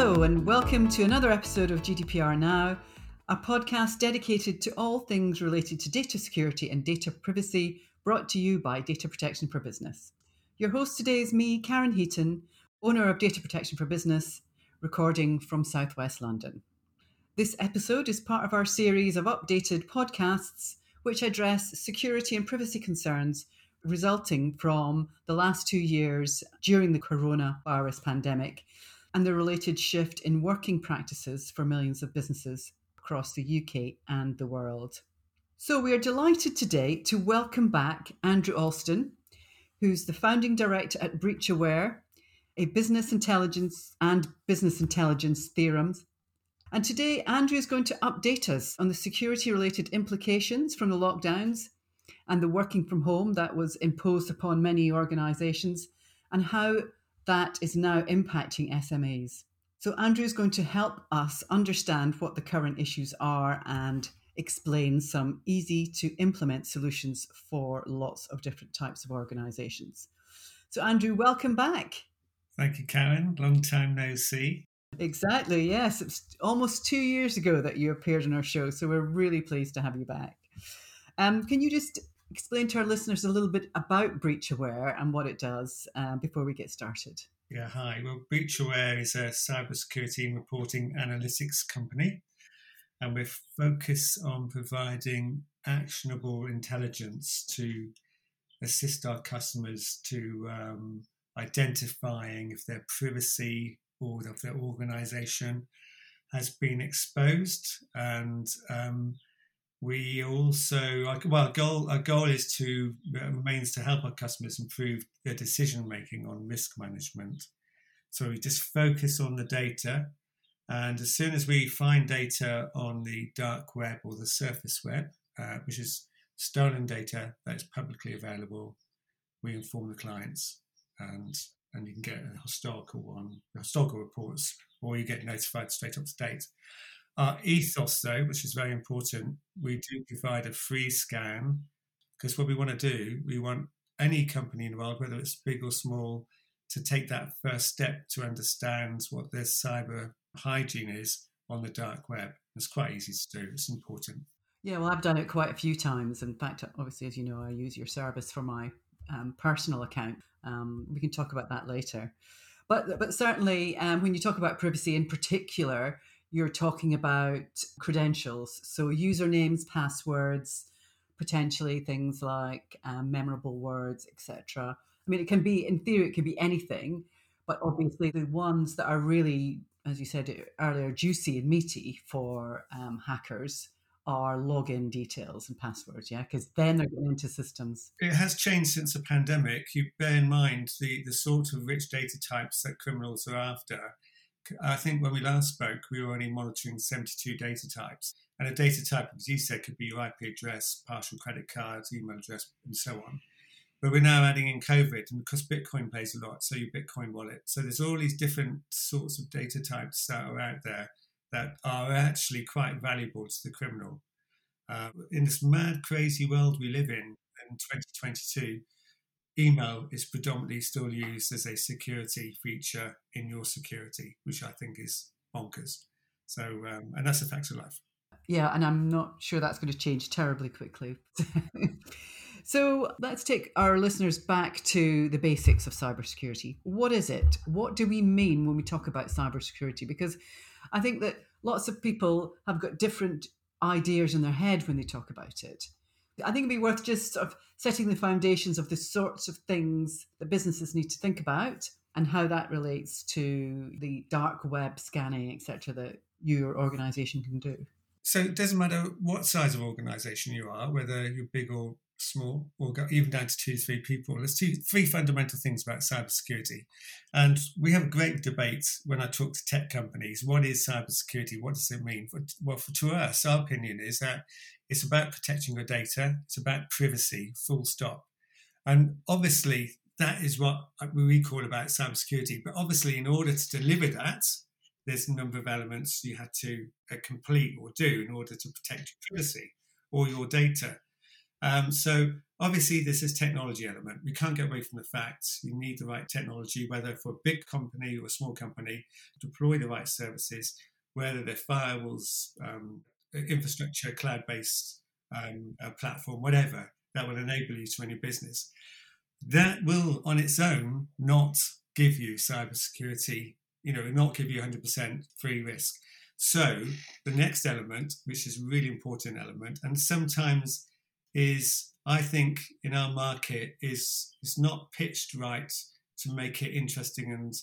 Hello, and welcome to another episode of GDPR Now, a podcast dedicated to all things related to data security and data privacy, brought to you by Data Protection for Business. Your host today is me, Karen Heaton, owner of Data Protection for Business, recording from Southwest London. This episode is part of our series of updated podcasts which address security and privacy concerns resulting from the last two years during the coronavirus pandemic and the related shift in working practices for millions of businesses across the UK and the world. So, we are delighted today to welcome back Andrew Alston, who's the founding director at Breach Aware, a business intelligence and business intelligence theorems. And today, Andrew is going to update us on the security related implications from the lockdowns and the working from home that was imposed upon many organizations and how that is now impacting SMEs. So, Andrew is going to help us understand what the current issues are and explain some easy to implement solutions for lots of different types of organizations. So, Andrew, welcome back. Thank you, Karen. Long time no see. Exactly, yes. It's almost two years ago that you appeared on our show, so we're really pleased to have you back. Um, can you just explain to our listeners a little bit about Breach Aware and what it does um, before we get started? Yeah, hi. Well, Breach Aware is a cybersecurity and reporting analytics company, and we focus on providing actionable intelligence to assist our customers to um, identifying if their privacy or of their organization has been exposed and um, we also, well, our goal, our goal is to, uh, remains to help our customers improve their decision making on risk management. So we just focus on the data. And as soon as we find data on the dark web or the surface web, uh, which is stolen data that is publicly available, we inform the clients and and you can get a historical one, historical reports, or you get notified straight up to date. Our ethos, though, which is very important, we do provide a free scan because what we want to do, we want any company in the world, whether it's big or small, to take that first step to understand what their cyber hygiene is on the dark web. It's quite easy to do. It's important. Yeah, well, I've done it quite a few times. In fact, obviously, as you know, I use your service for my um, personal account. Um, we can talk about that later. But, but certainly, um, when you talk about privacy in particular, you're talking about credentials. So, usernames, passwords, potentially things like um, memorable words, etc. I mean, it can be, in theory, it can be anything, but obviously, the ones that are really, as you said earlier, juicy and meaty for um, hackers are login details and passwords, yeah, because then they're getting into systems. It has changed since the pandemic. You bear in mind the the sort of rich data types that criminals are after I think when we last spoke, we were only monitoring 72 data types. And a data type, as you said, could be your IP address, partial credit cards, email address, and so on. But we're now adding in COVID, and because Bitcoin plays a lot, so your Bitcoin wallet. So there's all these different sorts of data types that are out there that are actually quite valuable to the criminal. Uh, in this mad, crazy world we live in in 2022, email is predominantly still used as a security feature in your security, which I think is bonkers. So, um, and that's a fact of life. Yeah, and I'm not sure that's going to change terribly quickly. so let's take our listeners back to the basics of cybersecurity. What is it? What do we mean when we talk about cybersecurity? Because I think that lots of people have got different ideas in their head when they talk about it. I think it'd be worth just sort of setting the foundations of the sorts of things that businesses need to think about and how that relates to the dark web scanning, etc., that your organization can do. So it doesn't matter what size of organization you are, whether you're big or small, or go, even down to two, three people. There's two, three fundamental things about cybersecurity. And we have great debates when I talk to tech companies. What is cybersecurity? What does it mean? Well, for, to us, our opinion is that it's about protecting your data. It's about privacy, full stop. And obviously, that is what we call about cybersecurity. But obviously, in order to deliver that, there's a number of elements you had to uh, complete or do in order to protect your privacy or your data. Um, so obviously, this is technology element. We can't get away from the fact you need the right technology, whether for a big company or a small company, deploy the right services, whether they're firewalls, um, infrastructure, cloud-based um, platform, whatever that will enable you to run your business. That will, on its own, not give you cybersecurity. You know, not give you 100% free risk. So the next element, which is really important element, and sometimes is I think in our market is is not pitched right to make it interesting and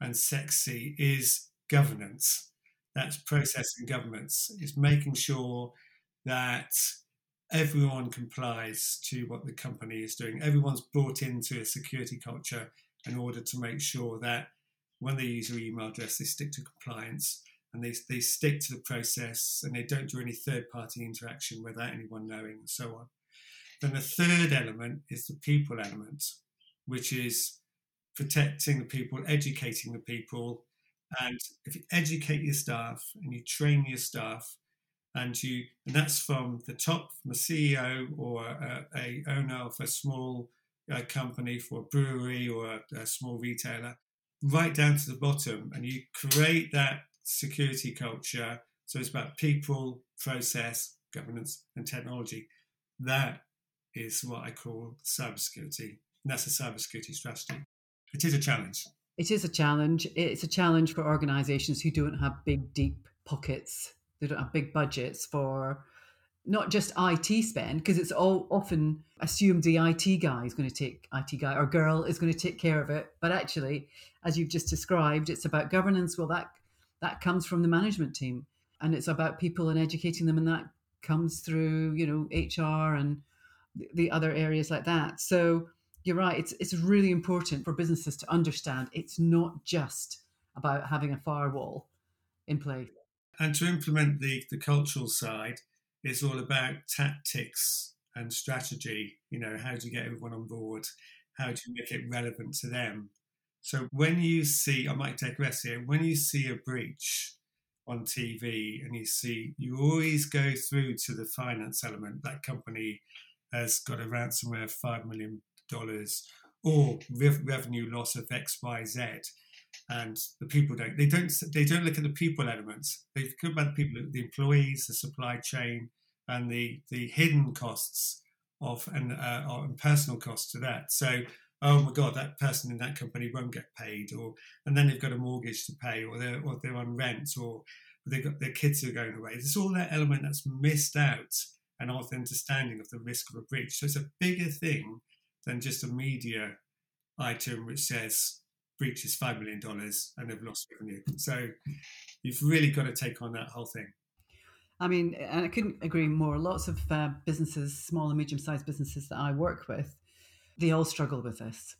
and sexy is governance. That's process and governance. Is making sure that everyone complies to what the company is doing. Everyone's brought into a security culture in order to make sure that when they use your email address, they stick to compliance and they, they stick to the process and they don't do any third party interaction without anyone knowing and so on. Then the third element is the people element, which is protecting the people, educating the people. And if you educate your staff and you train your staff, and you and that's from the top, from a CEO or a, a owner of a small uh, company for a brewery or a, a small retailer, right down to the bottom, and you create that security culture. So it's about people, process, governance, and technology. That is what I call cybersecurity. And that's a cybersecurity strategy. It is a challenge. It is a challenge. It's a challenge for organizations who don't have big, deep pockets. They don't have big budgets for not just IT spend, because it's all often assumed the IT guy is going to take IT guy or girl is going to take care of it. But actually, as you've just described, it's about governance. Well, that that comes from the management team, and it's about people and educating them, and that comes through you know HR and the other areas like that. So you're right. It's it's really important for businesses to understand it's not just about having a firewall in place. And to implement the the cultural side, it's all about tactics and strategy. You know, how do you get everyone on board? How do you make it relevant to them? So when you see, I might digress here, when you see a breach on TV and you see, you always go through to the finance element. That company has got a ransomware of $5 million or revenue loss of X, Y, Z. And the people don't, they don't, they don't look at the people elements. They think about the people, the employees, the supply chain, and the, the hidden costs of, and, uh, and personal costs to that. So oh my god, that person in that company won't get paid, or and then they've got a mortgage to pay, or they're or they're on rent, or they've got their kids are going away. There's all that element that's missed out and of understanding of the risk of a breach. So it's a bigger thing than just a media item which says breaches five million dollars and they've lost revenue. So you've really got to take on that whole thing. I mean, and I couldn't agree more. Lots of uh, businesses, small and medium sized businesses that I work with, they all struggle with this.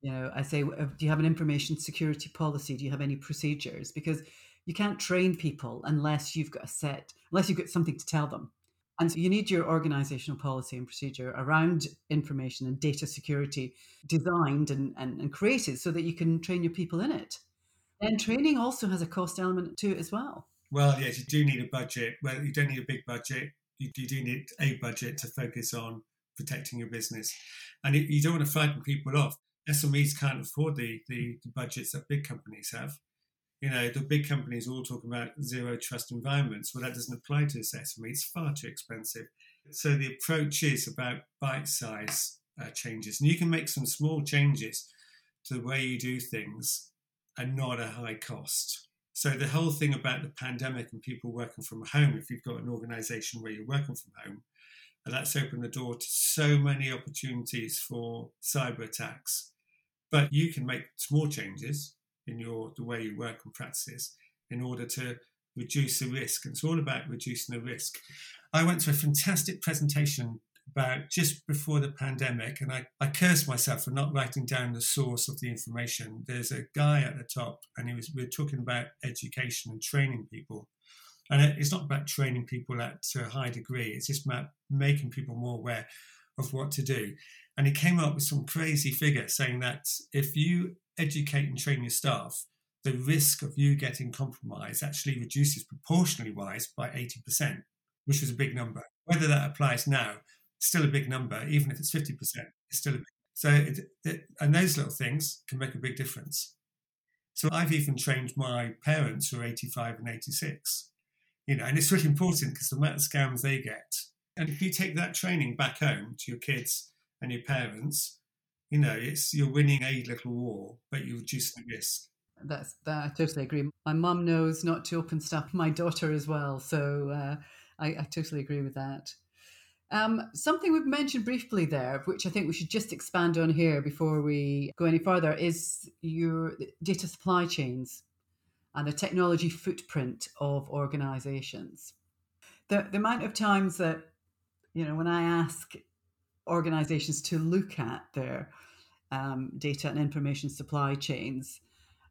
You know, I say, do you have an information security policy? Do you have any procedures? Because you can't train people unless you've got a set, unless you've got something to tell them. And so you need your organizational policy and procedure around information and data security designed and, and, and created so that you can train your people in it. And training also has a cost element to it as well. Well, yes, you do need a budget. Well, you don't need a big budget. You, you do need a budget to focus on protecting your business. And you don't want to frighten people off. SMEs can't afford the, the, the budgets that big companies have. You know, the big companies all talk about zero trust environments. Well, that doesn't apply to SME. It's far too expensive. So the approach is about bite size uh, changes. And you can make some small changes to the way you do things and not a high cost. So the whole thing about the pandemic and people working from home, if you've got an organization where you're working from home, that's opened the door to so many opportunities for cyber attacks. But you can make small changes in your the way you work and practices in order to reduce the risk. And it's all about reducing the risk. I went to a fantastic presentation about just before the pandemic, and I, I cursed myself for not writing down the source of the information. There's a guy at the top, and he was we are talking about education and training people. And it's not about training people at a high degree, it's just about making people more aware of what to do. And he came up with some crazy figure saying that if you educate and train your staff, the risk of you getting compromised actually reduces proportionally wise by 80%, which was a big number. Whether that applies now, still a big number, even if it's 50%, it's still a big so, it, it, and those little things can make a big difference. So, I've even trained my parents who are 85 and 86, you know, and it's really important because the amount of scams they get. And if you take that training back home to your kids and your parents, you know, it's you're winning a little war, but you reduce the risk. That's that. I totally agree. My mum knows not to open stuff. My daughter as well. So uh, I, I totally agree with that. Um, something we've mentioned briefly there, which I think we should just expand on here before we go any further, is your data supply chains and the technology footprint of organizations. The, the amount of times that, you know, when I ask organizations to look at their um, data and information supply chains,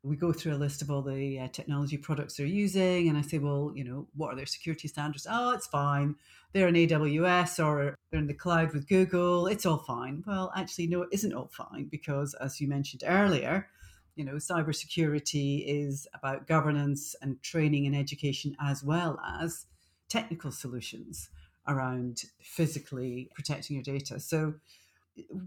we go through a list of all the uh, technology products they're using and i say well you know what are their security standards? Oh it's fine. They're in aws or they're in the cloud with google. It's all fine. Well actually no it isn't all fine because as you mentioned earlier you know cybersecurity is about governance and training and education as well as technical solutions around physically protecting your data so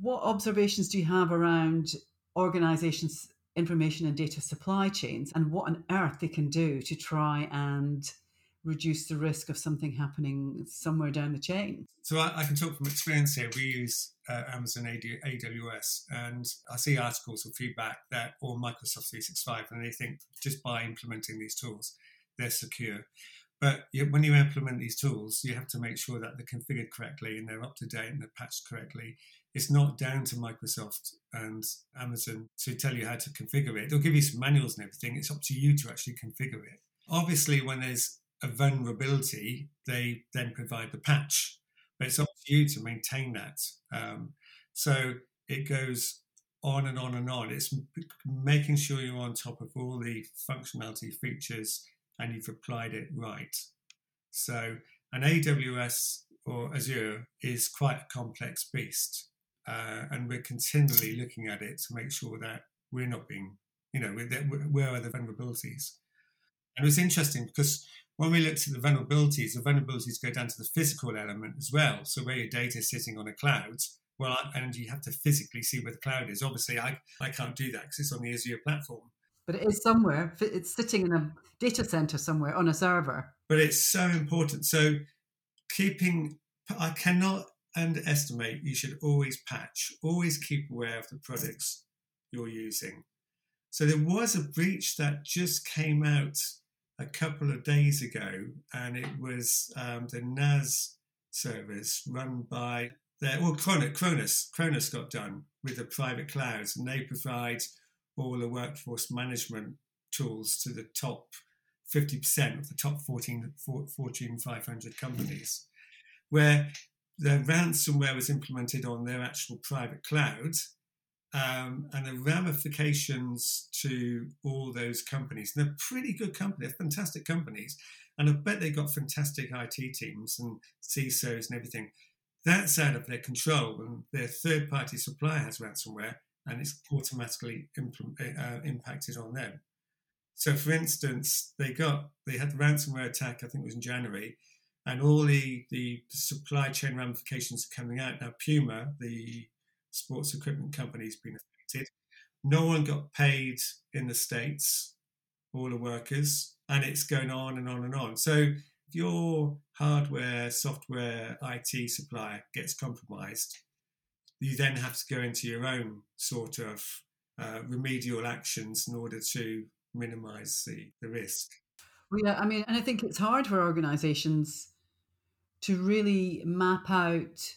what observations do you have around organizations information and data supply chains and what on earth they can do to try and reduce the risk of something happening somewhere down the chain. So I, I can talk from experience here. We use uh, Amazon AD, AWS, and I see articles or feedback that or Microsoft 365, and they think just by implementing these tools, they're secure. But when you implement these tools, you have to make sure that they're configured correctly and they're up to date and they're patched correctly it's not down to Microsoft and Amazon to tell you how to configure it. They'll give you some manuals and everything. It's up to you to actually configure it. Obviously, when there's a vulnerability, they then provide the patch, but it's up to you to maintain that. Um, so it goes on and on and on. It's making sure you're on top of all the functionality features and you've applied it right. So an AWS or Azure is quite a complex beast uh, and we're continually looking at it to make sure that we're not being, you know, where are the vulnerabilities? And it was interesting because when we looked at the vulnerabilities, the vulnerabilities go down to the physical element as well. So where your data is sitting on a cloud, well, and you have to physically see where the cloud is. Obviously, I, I can't do that because it's on the Azure platform. But it is somewhere. It's sitting in a data center somewhere on a server. But it's so important. So keeping, I cannot underestimate, you should always patch, always keep aware of the products you're using. So there was a breach that just came out a couple of days ago, and it was um, the NAS service run by their, well, Kronos. Kronos got done with the private clouds, and they provide all the workforce management tools to the top 50% of the top 14, Fortune 500 companies, where the ransomware was implemented on their actual private cloud. Um, and the ramifications to all those companies. And they're pretty good companies, fantastic companies. And I bet they've got fantastic IT teams and CISOs and everything. That's out of their control. And their third party supplier has ransomware and it's automatically impl- uh, impacted on them. So, for instance, they got they had the ransomware attack. I think it was in January, and all the, the supply chain ramifications are coming out. Now, Puma, the sports equipment company, has been affected. No one got paid in the States, all the workers, and it's going on and on and on. So, if your hardware, software, IT supplier gets compromised, you then have to go into your own sort of uh, remedial actions in order to minimize the, the risk. Well, yeah, I mean, and I think it's hard for organizations to really map out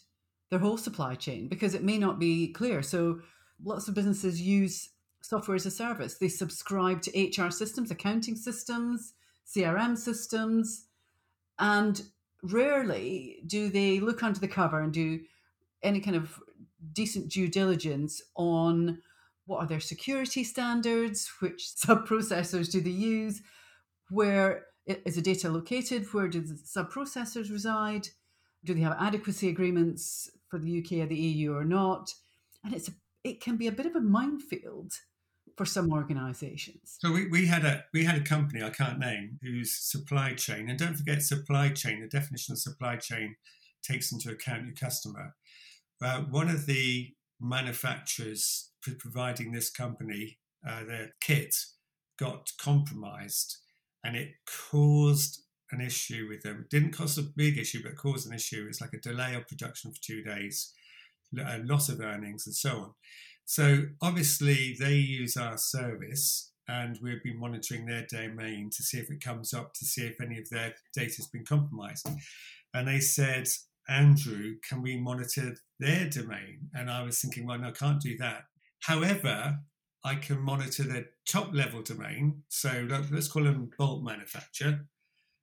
their whole supply chain because it may not be clear. So lots of businesses use software as a service. They subscribe to HR systems, accounting systems, CRM systems, and rarely do they look under the cover and do any kind of decent due diligence on what are their security standards, which sub processors do they use, where is the data located? Where do the sub-processors reside? Do they have adequacy agreements for the UK or the EU or not? And it's a, it can be a bit of a minefield for some organisations. So we, we had a we had a company I can't name whose supply chain, and don't forget supply chain. The definition of supply chain takes into account your customer. Uh, one of the manufacturers providing this company uh, their kit got compromised and it caused an issue with them. It didn't cause a big issue, but caused an issue. It's like a delay of production for two days, a loss of earnings, and so on. So obviously, they use our service, and we've been monitoring their domain to see if it comes up to see if any of their data has been compromised. And they said, Andrew, can we monitor their domain? And I was thinking, well, no, I can't do that. However, I can monitor the top level domain. So let's call them bolt manufacturer.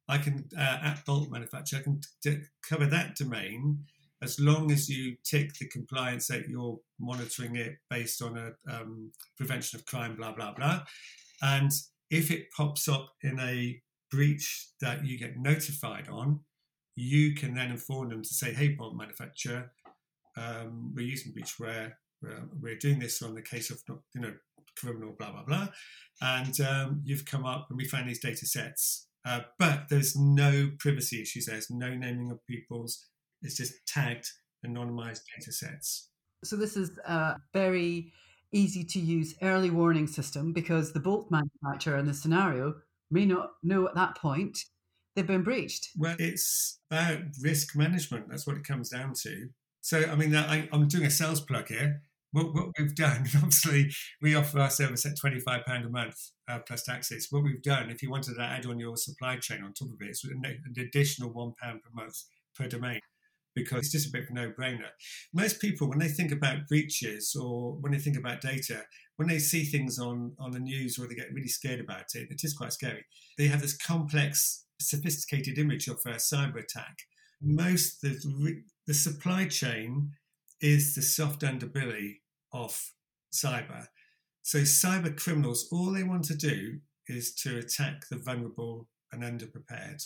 I can uh, at bolt manufacturer I can t- cover that domain as long as you tick the compliance that you're monitoring it based on a um, prevention of crime, blah blah blah. And if it pops up in a breach that you get notified on, you can then inform them to say, "Hey, bolt manufacturer, um, we're using Breach Aware. We're, we're doing this on the case of you know criminal, blah, blah, blah. And um, you've come up and we found these data sets. Uh, but there's no privacy issues. There's no naming of people's. It's just tagged anonymized data sets. So this is a very easy to use early warning system because the bolt manufacturer in the scenario may not know at that point they've been breached. Well, it's about risk management. That's what it comes down to. So, I mean, I, am doing a sales plug here what, what we've done, obviously, we offer our service at £25 a month uh, plus taxes. What we've done, if you wanted to add on your supply chain on top of it, it's an, additional £1 per month per domain because it's just a bit of a no brainer. Most people, when they think about breaches or when they think about data, when they see things on, on the news or they get really scared about it, it is quite scary. They have this complex, sophisticated image of a cyber attack. Most the, the supply chain is the soft underbelly of cyber. So cyber criminals, all they want to do is to attack the vulnerable and underprepared.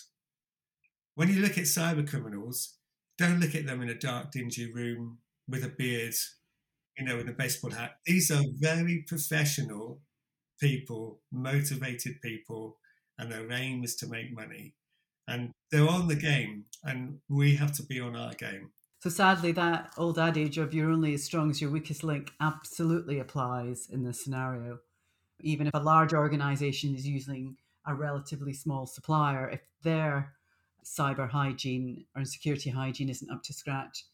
When you look at cyber criminals, don't look at them in a dark, dingy room with a beard, you know, with a baseball hat. These are very professional people, motivated people, and their aim is to make money. And they're on the game, and we have to be on our game. So sadly, that old adage of you're only as strong as your weakest link absolutely applies in this scenario. Even if a large organization is using a relatively small supplier, if their cyber hygiene or security hygiene isn't up to scratch,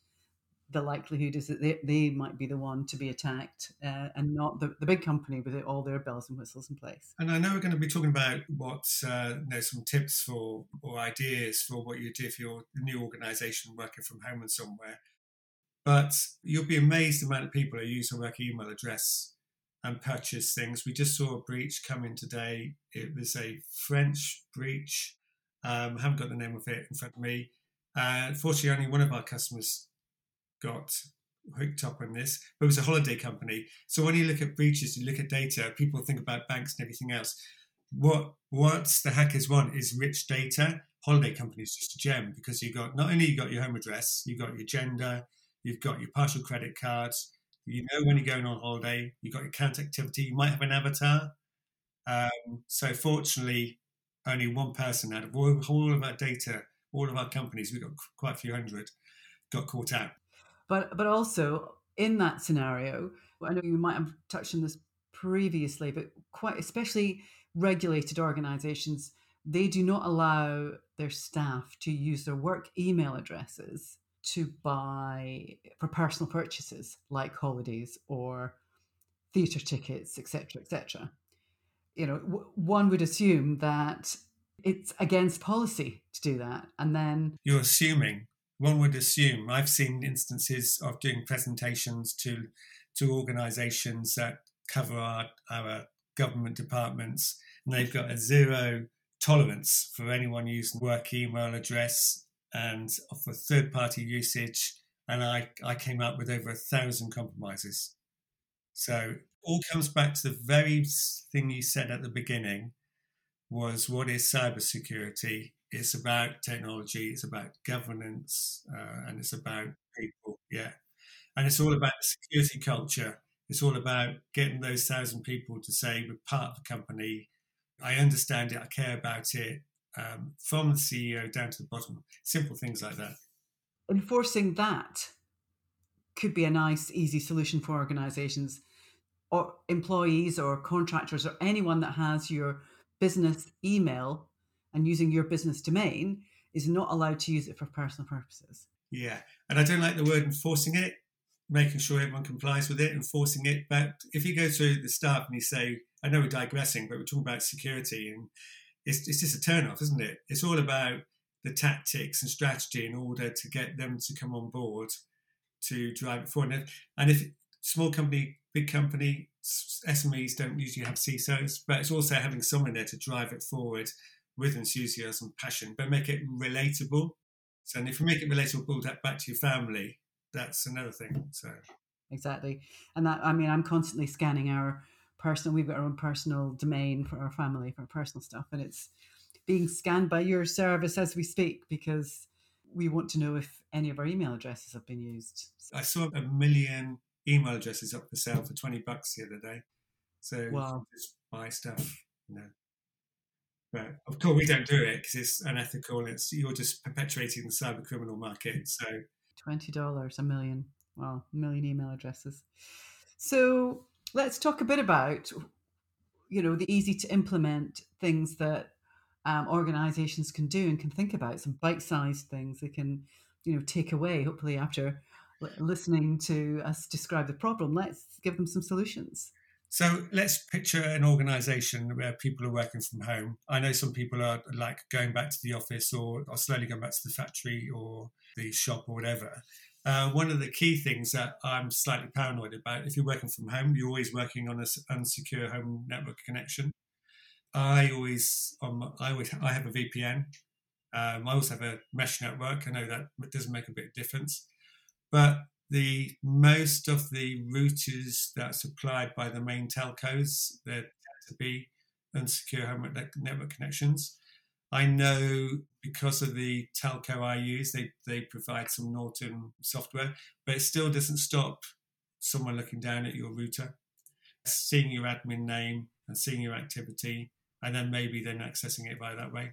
the likelihood is that they, they might be the one to be attacked uh, and not the, the big company with all their bells and whistles in place. And I know we're going to be talking about what, uh, you know, some tips for or ideas for what you do if you're a new organization working from home and somewhere. But you'll be amazed the amount of people who use a work email address and purchase things. We just saw a breach come in today. It was a French breach. Um, I haven't got the name of it in front of me. Uh, fortunately, only one of our customers got hooked up on this, but it was a holiday company. So when you look at breaches, you look at data, people think about banks and everything else. What what the hackers want is rich data. Holiday companies just a gem because you got not only you got your home address, you got your gender, you've got your partial credit cards, you know when you're going on holiday, you've got your account activity, you might have an avatar. Um, so fortunately, only one person out of all, all of our data, all of our companies, we've got quite a few hundred, got caught out. But but also in that scenario, I know you might have touched on this previously, but quite especially regulated organizations, they do not allow their staff to use their work email addresses to buy for personal purchases like holidays or theatre tickets, etc., etc. You know, w- one would assume that it's against policy to do that, and then you're assuming one would assume I've seen instances of doing presentations to to organisations that cover our, our government departments, and they've got a zero tolerance for anyone using work email address and for third party usage. And I, I came up with over a thousand compromises. So all comes back to the very thing you said at the beginning was what is cybersecurity it's about technology, it's about governance, uh, and it's about people. Yeah. And it's all about security culture. It's all about getting those thousand people to say, we're part of the company. I understand it. I care about it. Um, from the CEO down to the bottom. Simple things like that. Enforcing that could be a nice, easy solution for organizations or employees or contractors or anyone that has your business email and using your business domain is not allowed to use it for personal purposes. Yeah. And I don't like the word enforcing it, making sure everyone complies with it, enforcing it. But if you go to the staff and you say, I know we're digressing, but we're talking about security and it's, it's just a turn off, isn't it? It's all about the tactics and strategy in order to get them to come on board to drive it forward. And if, small company, big company, SMEs don't usually have CISOs, but it's also having someone there to drive it forward with enthusiasm, passion, but make it relatable. So, and if you make it relatable pull that back to your family, that's another thing. So, exactly, and that I mean, I'm constantly scanning our personal. We've got our own personal domain for our family for our personal stuff, and it's being scanned by your service as we speak because we want to know if any of our email addresses have been used. I saw a million email addresses up for sale for 20 bucks the other day. So wow. just buy stuff, you know. But of course, we don't do it because it's unethical. It's you're just perpetuating the cyber criminal market. So twenty dollars a million. Wow, a million email addresses. So let's talk a bit about, you know, the easy to implement things that um, organizations can do and can think about. Some bite-sized things they can, you know, take away. Hopefully, after listening to us describe the problem, let's give them some solutions. So let's picture an organization where people are working from home. I know some people are like going back to the office or, or slowly going back to the factory or the shop or whatever. Uh, one of the key things that I'm slightly paranoid about, if you're working from home, you're always working on an unsecure home network connection. I always, um, I always, I have a VPN. Um, I also have a mesh network. I know that doesn't make a of difference. But the most of the routers that are supplied by the main telcos that tend to be unsecure home network connections. I know because of the telco I use, they, they provide some Norton software, but it still doesn't stop someone looking down at your router, seeing your admin name and seeing your activity, and then maybe then accessing it by that way.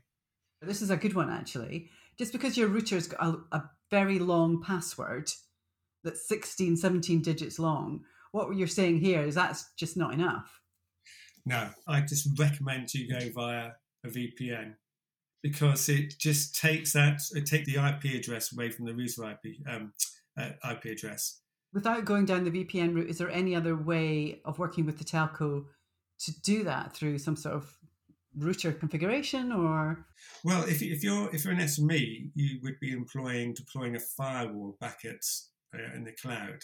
This is a good one, actually. Just because your router's got a, a very long password that's 16, 17 digits long. What you're saying here is that's just not enough. No, I just recommend you go via a VPN because it just takes that, it take the IP address away from the router IP, um, uh, IP address. Without going down the VPN route, is there any other way of working with the telco to do that through some sort of router configuration or well if, if you're if you're an sme you would be employing deploying a firewall back at uh, in the cloud.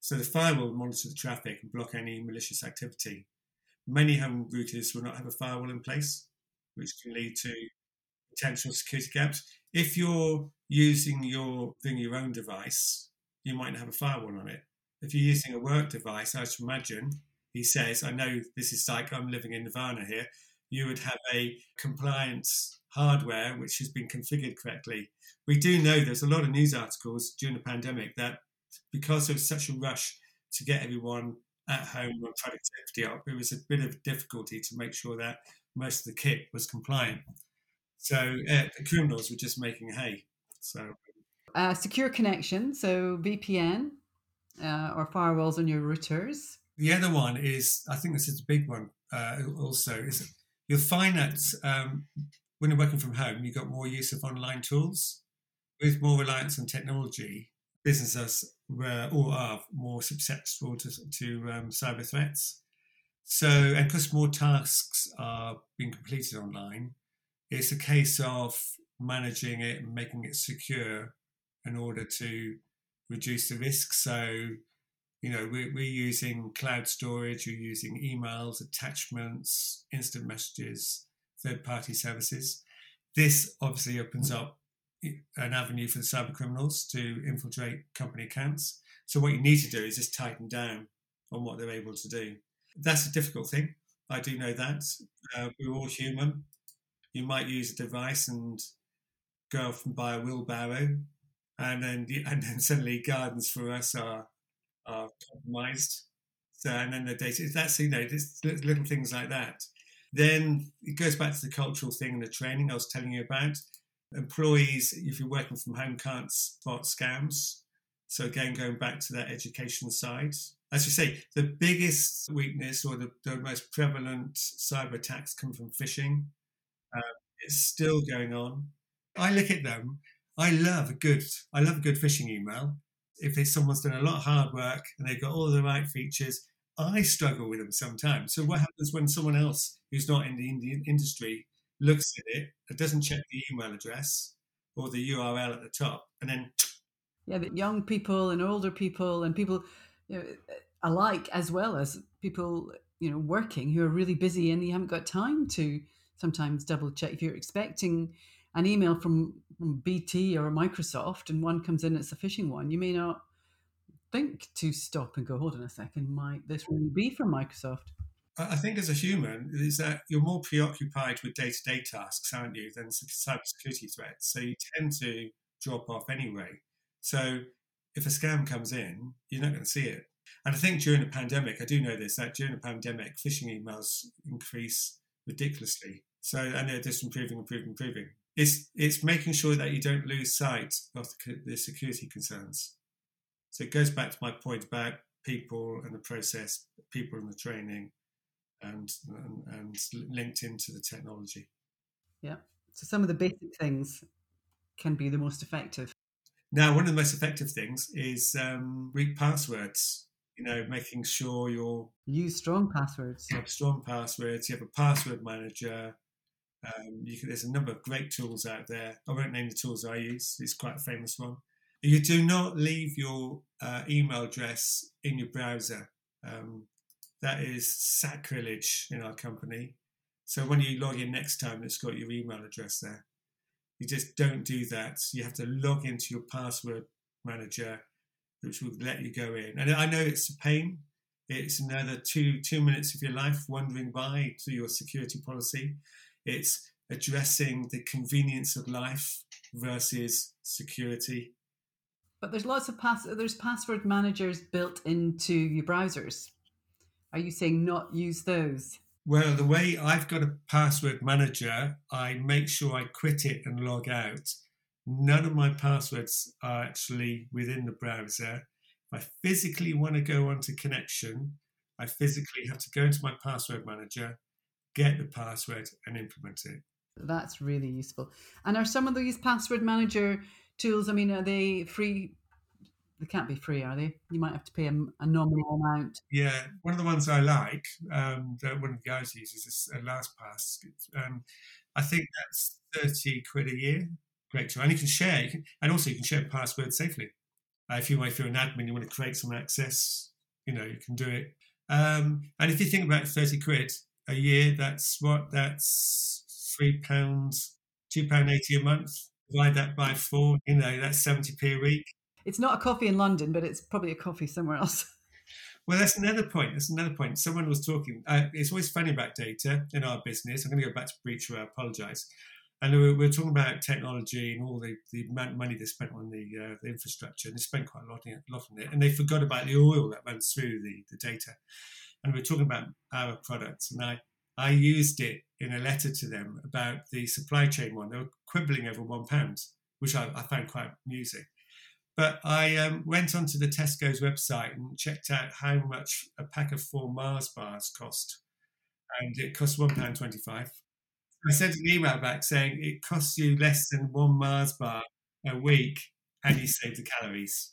So the firewall will monitor the traffic and block any malicious activity. Many home routers will not have a firewall in place, which can lead to potential security gaps. If you're using your thing, your own device, you might not have a firewall on it. If you're using a work device, I should imagine, he says, I know this is like I'm living in Nirvana here, you would have a compliance hardware which has been configured correctly. We do know there's a lot of news articles during the pandemic that because there was such a rush to get everyone at home and productivity up, it was a bit of difficulty to make sure that most of the kit was compliant. So uh, the criminals were just making hay. So uh, secure connection, so VPN uh, or firewalls on your routers. The other one is, I think this is a big one. Uh, also, is you'll find that um, when you're working from home, you've got more use of online tools. With more reliance on technology, businesses were or are more susceptible to, to um, cyber threats. So, and because more tasks are being completed online, it's a case of managing it and making it secure in order to reduce the risk. So, you know, we're, we're using cloud storage, you're using emails, attachments, instant messages, third party services. This obviously opens up an avenue for the cyber criminals to infiltrate company accounts. So what you need to do is just tighten down on what they're able to do. That's a difficult thing. I do know that. Uh, we're all human. You might use a device and go off and buy a wheelbarrow, and then and then suddenly gardens for us are are compromised. So and then the data. That's you know just little things like that. Then it goes back to the cultural thing and the training I was telling you about. Employees, if you're working from home, can't spot scams. So again, going back to that education side, as you say, the biggest weakness or the, the most prevalent cyber attacks come from phishing. Um, it's still going on. I look at them. I love a good. I love a good phishing email. If it's someone's done a lot of hard work and they've got all the right features, I struggle with them sometimes. So what happens when someone else who's not in the Indian industry looks at it, it doesn't check the email address or the URL at the top, and then yeah, that young people and older people and people you know, alike, as well as people you know working who are really busy and you haven't got time to sometimes double check if you're expecting an email from, from BT or Microsoft and one comes in, it's a phishing one, you may not think to stop and go, hold on a second, might this really be from Microsoft? I think as a human, is that you're more preoccupied with day to day tasks, aren't you, than cybersecurity threats. So you tend to drop off anyway. So if a scam comes in, you're not going to see it. And I think during the pandemic, I do know this, that during the pandemic, phishing emails increase ridiculously. So, and they're just improving, improving, improving. It's, it's making sure that you don't lose sight of the, security concerns. So it goes back to my point about people and the process, people and the training, and, and, and linked into the technology. Yeah. So some of the basic things can be the most effective. Now, one of the most effective things is um, weak passwords. You know, making sure you're use strong passwords. You have strong passwords. You have a password manager. Um, can, there's a number of great tools out there. I won't name the tools I use. It's quite a famous one. You do not leave your uh, email address in your browser. Um, that is sacrilege in our company. So when you log in next time, it's got your email address there. You just don't do that. You have to log into your password manager, which will let you go in. And I know it's a pain. It's another two two minutes of your life wandering by to your security policy. It's addressing the convenience of life versus security. But there's lots of pass there's password managers built into your browsers. Are you saying not use those? Well, the way I've got a password manager, I make sure I quit it and log out. None of my passwords are actually within the browser. If I physically want to go onto connection, I physically have to go into my password manager, get the password, and implement it. That's really useful. And are some of these password manager tools, I mean, are they free they can't be free, are they? You might have to pay a, a nominal amount. Yeah, one of the ones I like um, that one of the guys uses is a LastPass. Um, I think that's thirty quid a year. Great tool, and you can share, you can, and also you can share passwords safely. Uh, if you if you're an admin, you want to create some access, you know, you can do it. Um, and if you think about thirty quid a year, that's what that's three pounds, two pound eighty a month. Divide that by four, you know, that's seventy p a week it's not a coffee in London, but it's probably a coffee somewhere else. Well, that's another point. That's another point. Someone was talking. Uh, it's always funny about data in our business. I'm going to go back to Breach Aware. I apologise. And we were, talking about technology and all the, the amount of money they spent on the, uh, the infrastructure. And they spent quite a lot, in, lot on it. And they forgot about the oil that runs through the, the data. And we are talking about our products. And I, I used it in a letter to them about the supply chain one. They were quibbling over one pound, which I, I found quite amusing. But I um, went onto the Tesco's website and checked out how much a pack of four Mars bars cost. And it cost £1.25. I sent an email back saying it costs you less than one Mars bar a week and you save the calories.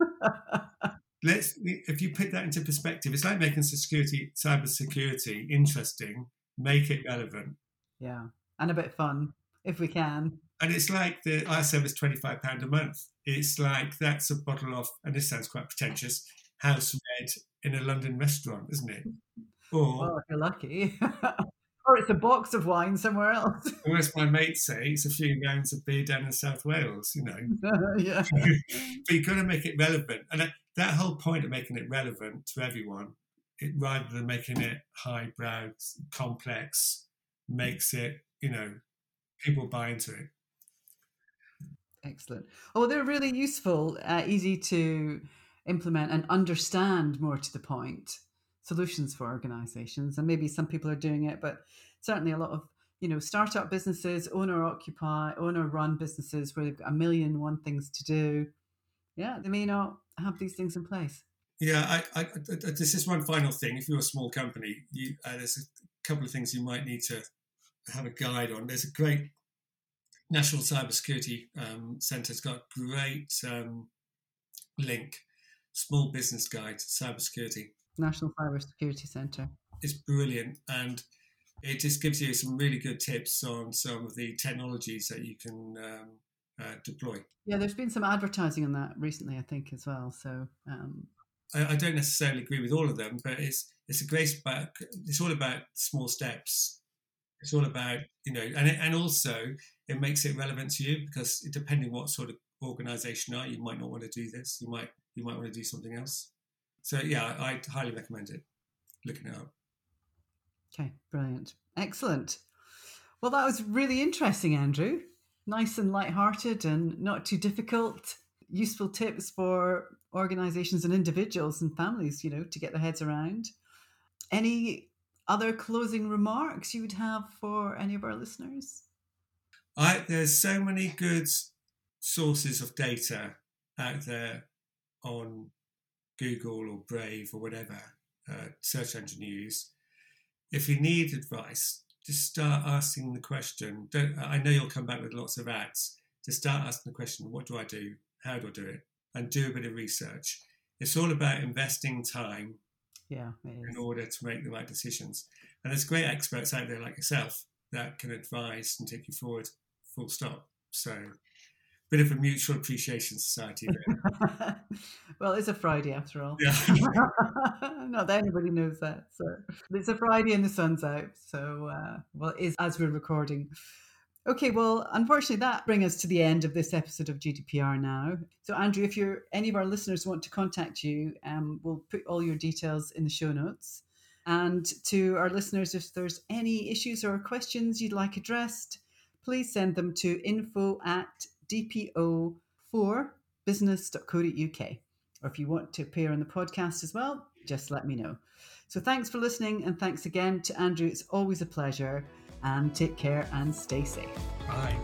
Let's if you put that into perspective, it's like making security, cyber security interesting, make it relevant. Yeah. And a bit fun if we can. And it's like the ISM is £25 a month. It's like that's a bottle of, and this sounds quite pretentious, house red in a London restaurant, isn't it? Or, if you're lucky. or it's a box of wine somewhere else. or as my mates say, it's a few rounds of beer down in South Wales, you know. yeah. but you've got to make it relevant. And that, that whole point of making it relevant to everyone, it, rather than making it highbrow, complex, makes it, you know, people buy into it. Excellent. Oh, they're really useful, uh, easy to implement and understand more to the point solutions for organizations. And maybe some people are doing it, but certainly a lot of you know startup businesses, owner occupy, owner run businesses where they've got a million one things to do. yeah, they may not have these things in place. Yeah, I, I, this is one final thing. If you're a small company, you, uh, there's a couple of things you might need to have a guide on. There's a great National Cybersecurity um, Centre. It's got a great um, link, Small Business Guide to Cybersecurity. National Cybersecurity Centre. It's brilliant, and it just gives you some really good tips on some of the technologies that you can um, uh, deploy. Yeah, there's been some advertising on that recently, I think, as well. So um... I, I, don't necessarily agree with all of them, but it's it's a great about it's all about small steps. It's all about you know, and it, and also it makes it relevant to you because depending what sort of organization are, you might not want to do this. You might you might want to do something else. So yeah, I, I highly recommend it. Looking it up. Okay, brilliant. Excellent. Well, that was really interesting, Andrew. Nice and light-hearted and not too difficult. Useful tips for organizations and individuals and families, you know, to get their heads around. Any other closing remarks you would have for any of our listeners? I, there's so many good sources of data out there on Google or Brave or whatever uh, search engine you use if you need advice, just start asking the question. Don't, I know you'll come back with lots of ads. Just start asking the question, what do I do? How do I do it? And do a bit of research. It's all about investing time yeah, in order to make the right decisions. And there's great experts out there like yourself that can advise and take you forward full stop. So bit of a mutual appreciation society. well, it's a Friday after all. Yeah. Not that anybody knows that. So it's a Friday and the sun's out. So uh, well, it is as we're recording. Okay, well, unfortunately, that brings us to the end of this episode of GDPR now. So, Andrew, if you're any of our listeners want to contact you, um, we'll put all your details in the show notes. And to our listeners, if there's any issues or questions you'd like addressed, please send them to info at dpo4business.co.uk. Or if you want to appear on the podcast as well, just let me know. So thanks for listening, and thanks again to Andrew. It's always a pleasure. And take care and stay safe. Bye.